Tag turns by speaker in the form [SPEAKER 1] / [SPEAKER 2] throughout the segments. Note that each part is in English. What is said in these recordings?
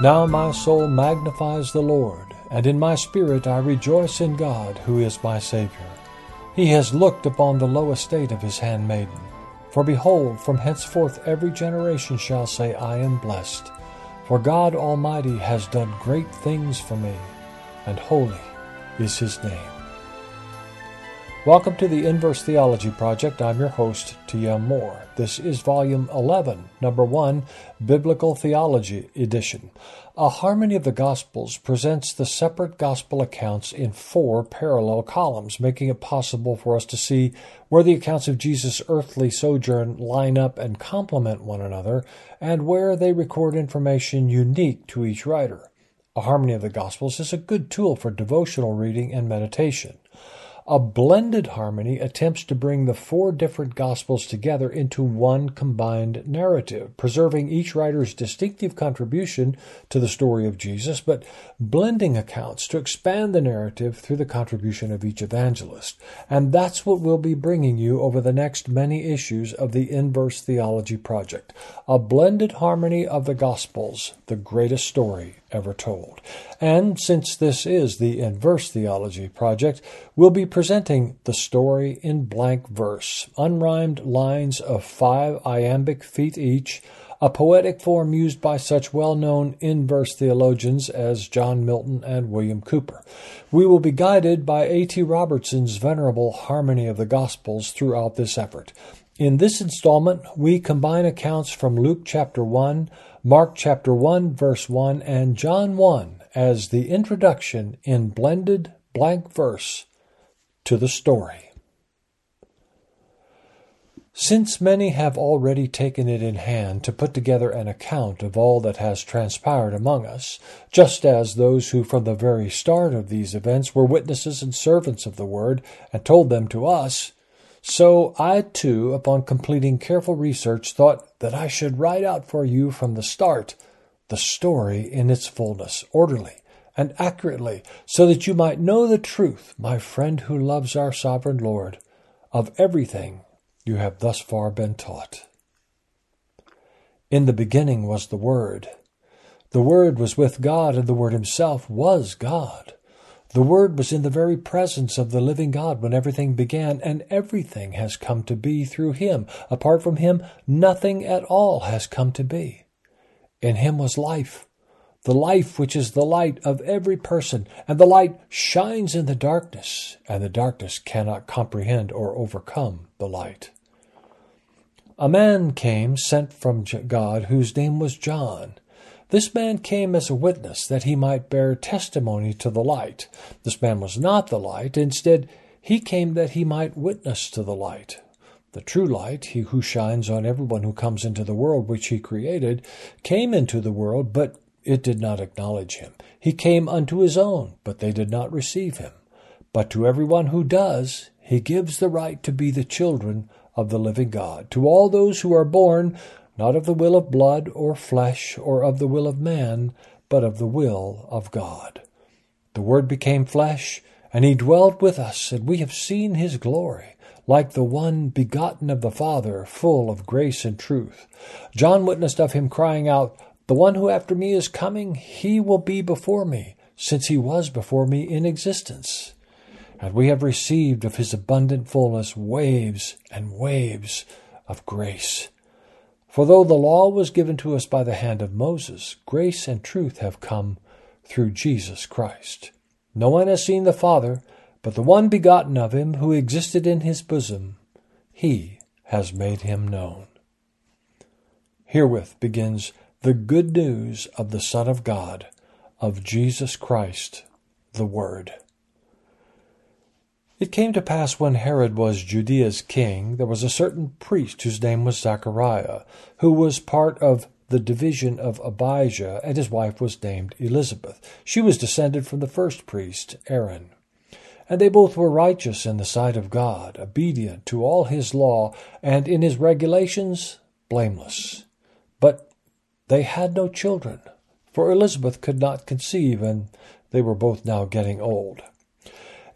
[SPEAKER 1] Now my soul magnifies the Lord, and in my spirit I rejoice in God, who is my Saviour. He has looked upon the low estate of his handmaiden. For behold, from henceforth every generation shall say, I am blessed. For God Almighty has done great things for me, and holy is his name. Welcome to the InVerse Theology Project. I'm your host, T.M. Moore. This is Volume 11, Number 1, Biblical Theology Edition. A Harmony of the Gospels presents the separate Gospel accounts in four parallel columns, making it possible for us to see where the accounts of Jesus' earthly sojourn line up and complement one another, and where they record information unique to each writer. A Harmony of the Gospels is a good tool for devotional reading and meditation. A blended harmony attempts to bring the four different Gospels together into one combined narrative, preserving each writer's distinctive contribution to the story of Jesus, but blending accounts to expand the narrative through the contribution of each evangelist. And that's what we'll be bringing you over the next many issues of the InVerse Theology Project. A blended harmony of the Gospels, the greatest story ever told. And since this is the InVerse Theology Project, we'll be presenting the story in blank verse, unrhymed lines of five iambic feet each, a poetic form used by such well known inverse theologians as John Milton and William Cowper. We will be guided by A.T. Robertson's venerable Harmony of the Gospels throughout this effort. In this installment, we combine accounts from Luke chapter 1, Mark chapter 1, verse 1, and John 1 as the introduction in blended blank verse to the story. Since many have already taken it in hand to put together an account of all that has transpired among us, just as those who from the very start of these events were witnesses and servants of the word and told them to us, so I too, upon completing careful research, thought that I should write out for you from the start the story in its fullness, orderly and accurately, so that you might know the truth, my friend who loves our sovereign Lord, of everything you have thus far been taught. In the beginning was the Word. The Word was with God, and the Word Himself was God. The Word was in the very presence of the living God when everything began, and everything has come to be through Him. Apart from Him, nothing at all has come to be. In Him was life, the life which is the light of every person, and the light shines in the darkness, and the darkness cannot comprehend or overcome the light. A man came sent from God whose name was John. This man came as a witness that he might bear testimony to the light. This man was not the light. Instead, he came that he might witness to the light. The true light, he who shines on everyone who comes into the world which he created, came into the world, but it did not acknowledge him. He came unto his own, but they did not receive him. But to everyone who does, he gives the right to be the children of the living God. To all those who are born not of the will of blood or flesh or of the will of man, but of the will of God. The Word became flesh, and he dwelt with us, and we have seen his glory, like the one begotten of the Father, full of grace and truth. John witnessed of him, crying out, The one who after me is coming, he will be before me, since he was before me in existence. And we have received of his abundant fullness waves and waves of grace for though the law was given to us by the hand of Moses, grace and truth have come through Jesus Christ. No one has seen the Father, but the one begotten of him who existed in his bosom, he has made him known. Herewith begins the good news of the Son of God, of Jesus Christ, the Word. It came to pass when Herod was Judea's king, there was a certain priest whose name was Zachariah, who was part of the division of Abijah, and his wife was named Elizabeth. She was descended from the first priest, Aaron. And they both were righteous in the sight of God, obedient to all his law, and in his regulations blameless. But they had no children, for Elizabeth could not conceive, and they were both now getting old.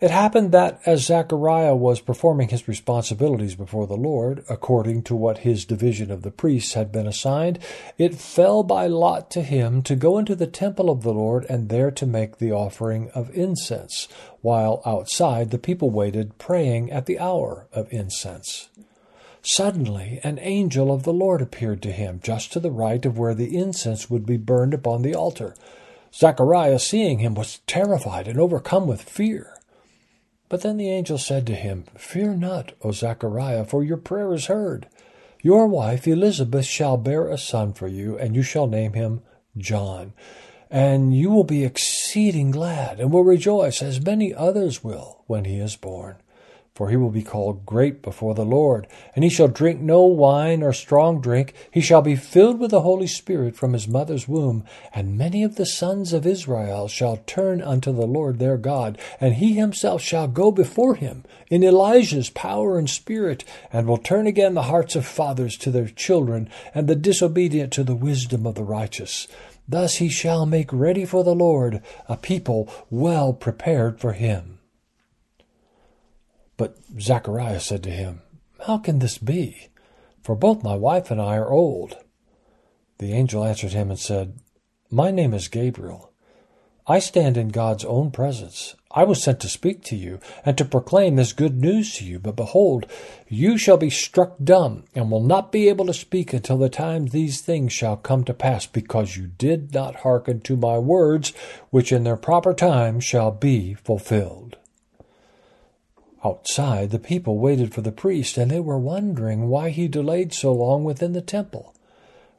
[SPEAKER 1] It happened that as Zechariah was performing his responsibilities before the Lord, according to what his division of the priests had been assigned, it fell by lot to him to go into the temple of the Lord and there to make the offering of incense, while outside the people waited, praying at the hour of incense. Suddenly an angel of the Lord appeared to him, just to the right of where the incense would be burned upon the altar. Zechariah, seeing him, was terrified and overcome with fear. But then the angel said to him, Fear not, O Zechariah, for your prayer is heard. Your wife Elizabeth shall bear a son for you, and you shall name him John. And you will be exceeding glad, and will rejoice, as many others will, when he is born for he will be called great before the Lord. And he shall drink no wine or strong drink. He shall be filled with the Holy Spirit from his mother's womb. And many of the sons of Israel shall turn unto the Lord their God. And he himself shall go before him in Elijah's power and spirit, and will turn again the hearts of fathers to their children, and the disobedient to the wisdom of the righteous. Thus he shall make ready for the Lord a people well prepared for him. But Zacharias said to him, How can this be? For both my wife and I are old. The angel answered him and said, My name is Gabriel. I stand in God's own presence. I was sent to speak to you and to proclaim this good news to you. But behold, you shall be struck dumb and will not be able to speak until the time these things shall come to pass, because you did not hearken to my words, which in their proper time shall be fulfilled. Outside, the people waited for the priest, and they were wondering why he delayed so long within the temple.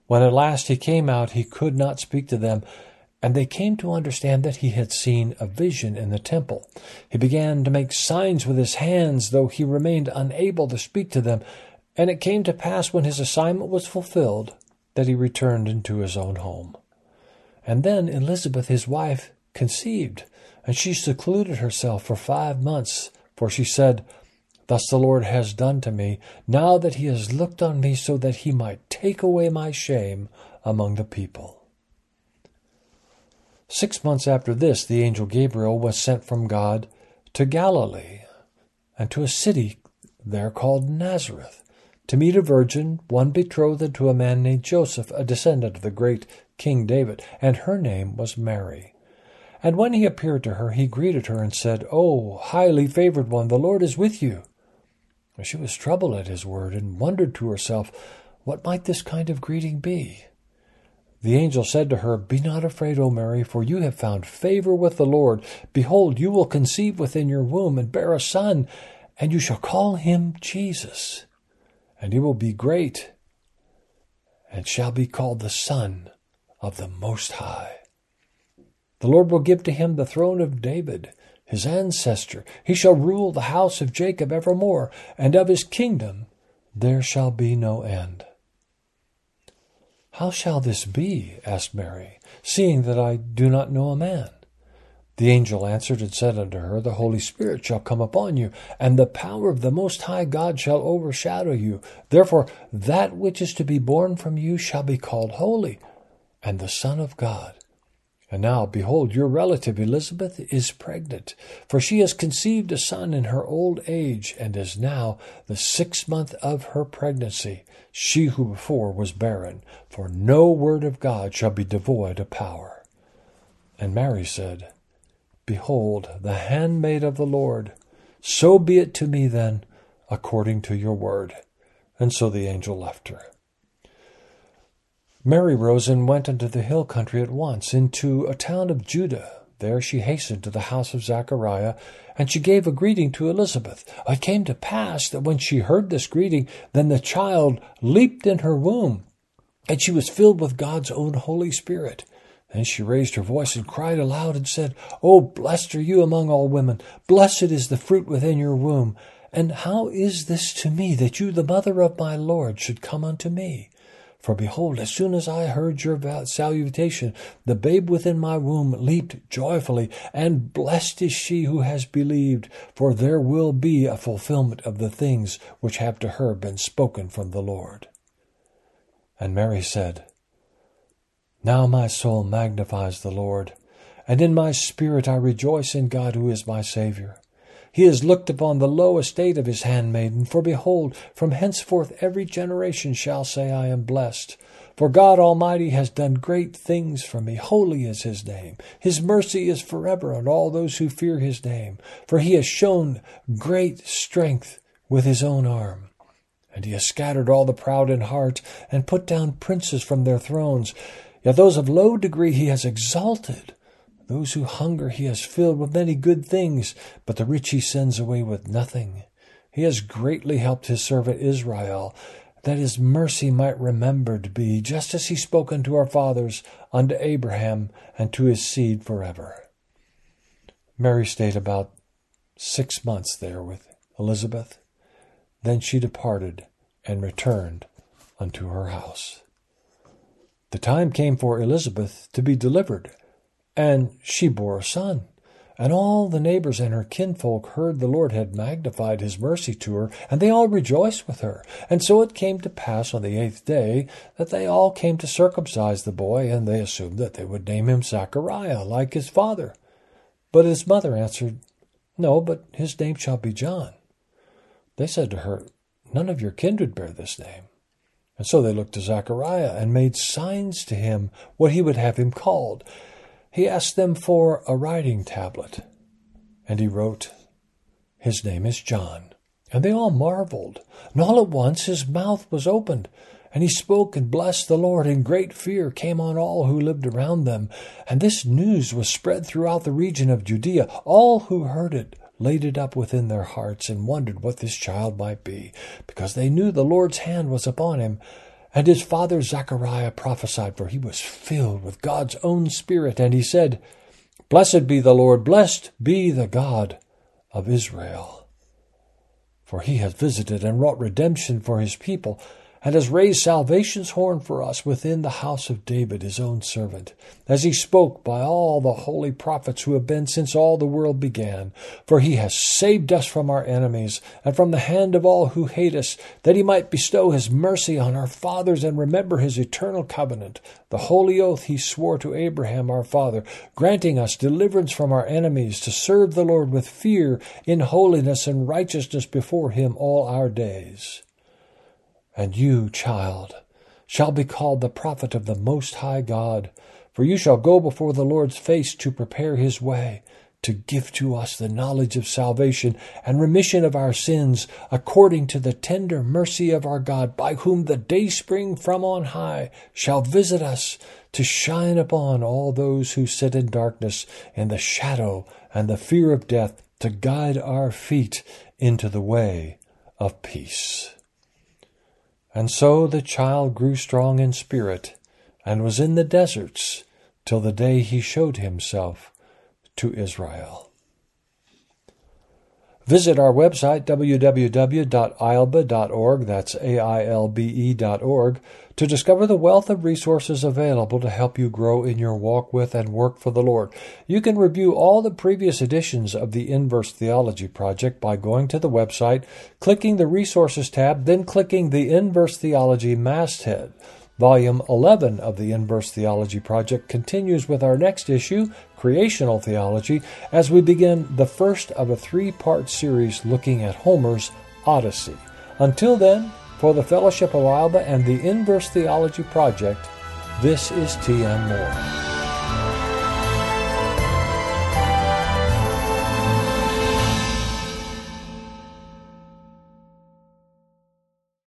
[SPEAKER 1] When at last he came out, he could not speak to them, and they came to understand that he had seen a vision in the temple. He began to make signs with his hands, though he remained unable to speak to them. And it came to pass when his assignment was fulfilled that he returned into his own home. And then Elizabeth, his wife, conceived, and she secluded herself for five months for she said, Thus the Lord has done to me, now that he has looked on me so that he might take away my shame among the people. Six months after this, the angel Gabriel was sent from God to Galilee, and to a city there called Nazareth, to meet a virgin, one betrothed to a man named Joseph, a descendant of the great King David, and her name was Mary. And when he appeared to her, he greeted her and said, O highly favored one, the Lord is with you. She was troubled at his word and wondered to herself, What might this kind of greeting be? The angel said to her, Be not afraid, O Mary, for you have found favor with the Lord. Behold, you will conceive within your womb and bear a son, and you shall call him Jesus. And he will be great, and shall be called the Son of the Most High. The Lord will give to him the throne of David, his ancestor. He shall rule the house of Jacob evermore, and of his kingdom there shall be no end. How shall this be? asked Mary, seeing that I do not know a man. The angel answered and said unto her, The Holy Spirit shall come upon you, and the power of the Most High God shall overshadow you. Therefore, that which is to be born from you shall be called holy, and the Son of God. And now, behold, your relative Elizabeth is pregnant, for she has conceived a son in her old age, and is now the sixth month of her pregnancy, she who before was barren. For no word of God shall be devoid of power. And Mary said, Behold, the handmaid of the Lord, so be it to me then, according to your word. And so the angel left her. Mary rose and went into the hill country at once, into a town of Judah. There she hastened to the house of Zachariah, and she gave a greeting to Elizabeth. It came to pass that when she heard this greeting, then the child leaped in her womb, and she was filled with God's own Holy Spirit. Then she raised her voice and cried aloud and said, Oh, blessed are you among all women, blessed is the fruit within your womb. And how is this to me that you, the mother of my Lord, should come unto me? For behold, as soon as I heard your salutation, the babe within my womb leaped joyfully, and blessed is she who has believed, for there will be a fulfillment of the things which have to her been spoken from the Lord. And Mary said, Now my soul magnifies the Lord, and in my spirit I rejoice in God who is my Saviour He has looked upon the low estate of his handmaiden. For behold, from henceforth every generation shall say, I am blessed. For God Almighty has done great things for me. Holy is his name. His mercy is forever on all those who fear his name. For he has shown great strength with his own arm. And he has scattered all the proud in heart, and put down princes from their thrones. Yet those of low degree he has exalted. Those who hunger he has filled with many good things, but the rich he sends away with nothing. He has greatly helped his servant Israel that his mercy might remembered be, just as he spoke unto our fathers, unto Abraham, and to his seed forever. Mary stayed about six months there with Elizabeth. Then she departed and returned unto her house. The time came for Elizabeth to be delivered, and she bore a son. And all the neighbors and her kinfolk heard the Lord had magnified his mercy to her, and they all rejoiced with her. And so it came to pass on the eighth day that they all came to circumcise the boy, and they assumed that they would name him Zachariah, like his father. But his mother answered, No, but his name shall be John. They said to her, None of your kindred bear this name. And so they looked to Zachariah and made signs to him what he would have him called. He asked them for a writing tablet, and he wrote, His name is John. And they all marveled. And all at once his mouth was opened, and he spoke and blessed the Lord, and great fear came on all who lived around them. And this news was spread throughout the region of Judea. All who heard it laid it up within their hearts, and wondered what this child might be, because they knew the Lord's hand was upon him. And his father Zechariah prophesied, for he was filled with God's own Spirit, and he said, Blessed be the Lord, blessed be the God of Israel. For he has visited and wrought redemption for his people, and has raised salvation's horn for us within the house of David, his own servant, as he spoke by all the holy prophets who have been since all the world began. For he has saved us from our enemies and from the hand of all who hate us, that he might bestow his mercy on our fathers and remember his eternal covenant, the holy oath he swore to Abraham our father, granting us deliverance from our enemies to serve the Lord with fear in holiness and righteousness before him all our days. And you, child, shall be called the prophet of the Most High God, for you shall go before the Lord's face to prepare his way, to give to us the knowledge of salvation and remission of our sins, according to the tender mercy of our God, by whom the dayspring from on high shall visit us, to shine upon all those who sit in darkness, in the shadow and the fear of death, to guide our feet into the way of peace. And so the child grew strong in spirit, and was in the deserts till the day he showed himself to Israel. Visit our website, www.ailbe.org, that's A-I-L-B-E.org, to discover the wealth of resources available to help you grow in your walk with and work for the Lord. You can review all the previous editions of the InVerse Theology Project by going to the website, clicking the Resources tab, then clicking the InVerse Theology masthead. Volume 11 of the InVerse Theology Project continues with our next issue, Creational Theology, as we begin the first of a three part series looking at Homer's Odyssey. Until then, for the Fellowship of Ailbe and the InVerse Theology Project, this is T.M. Moore.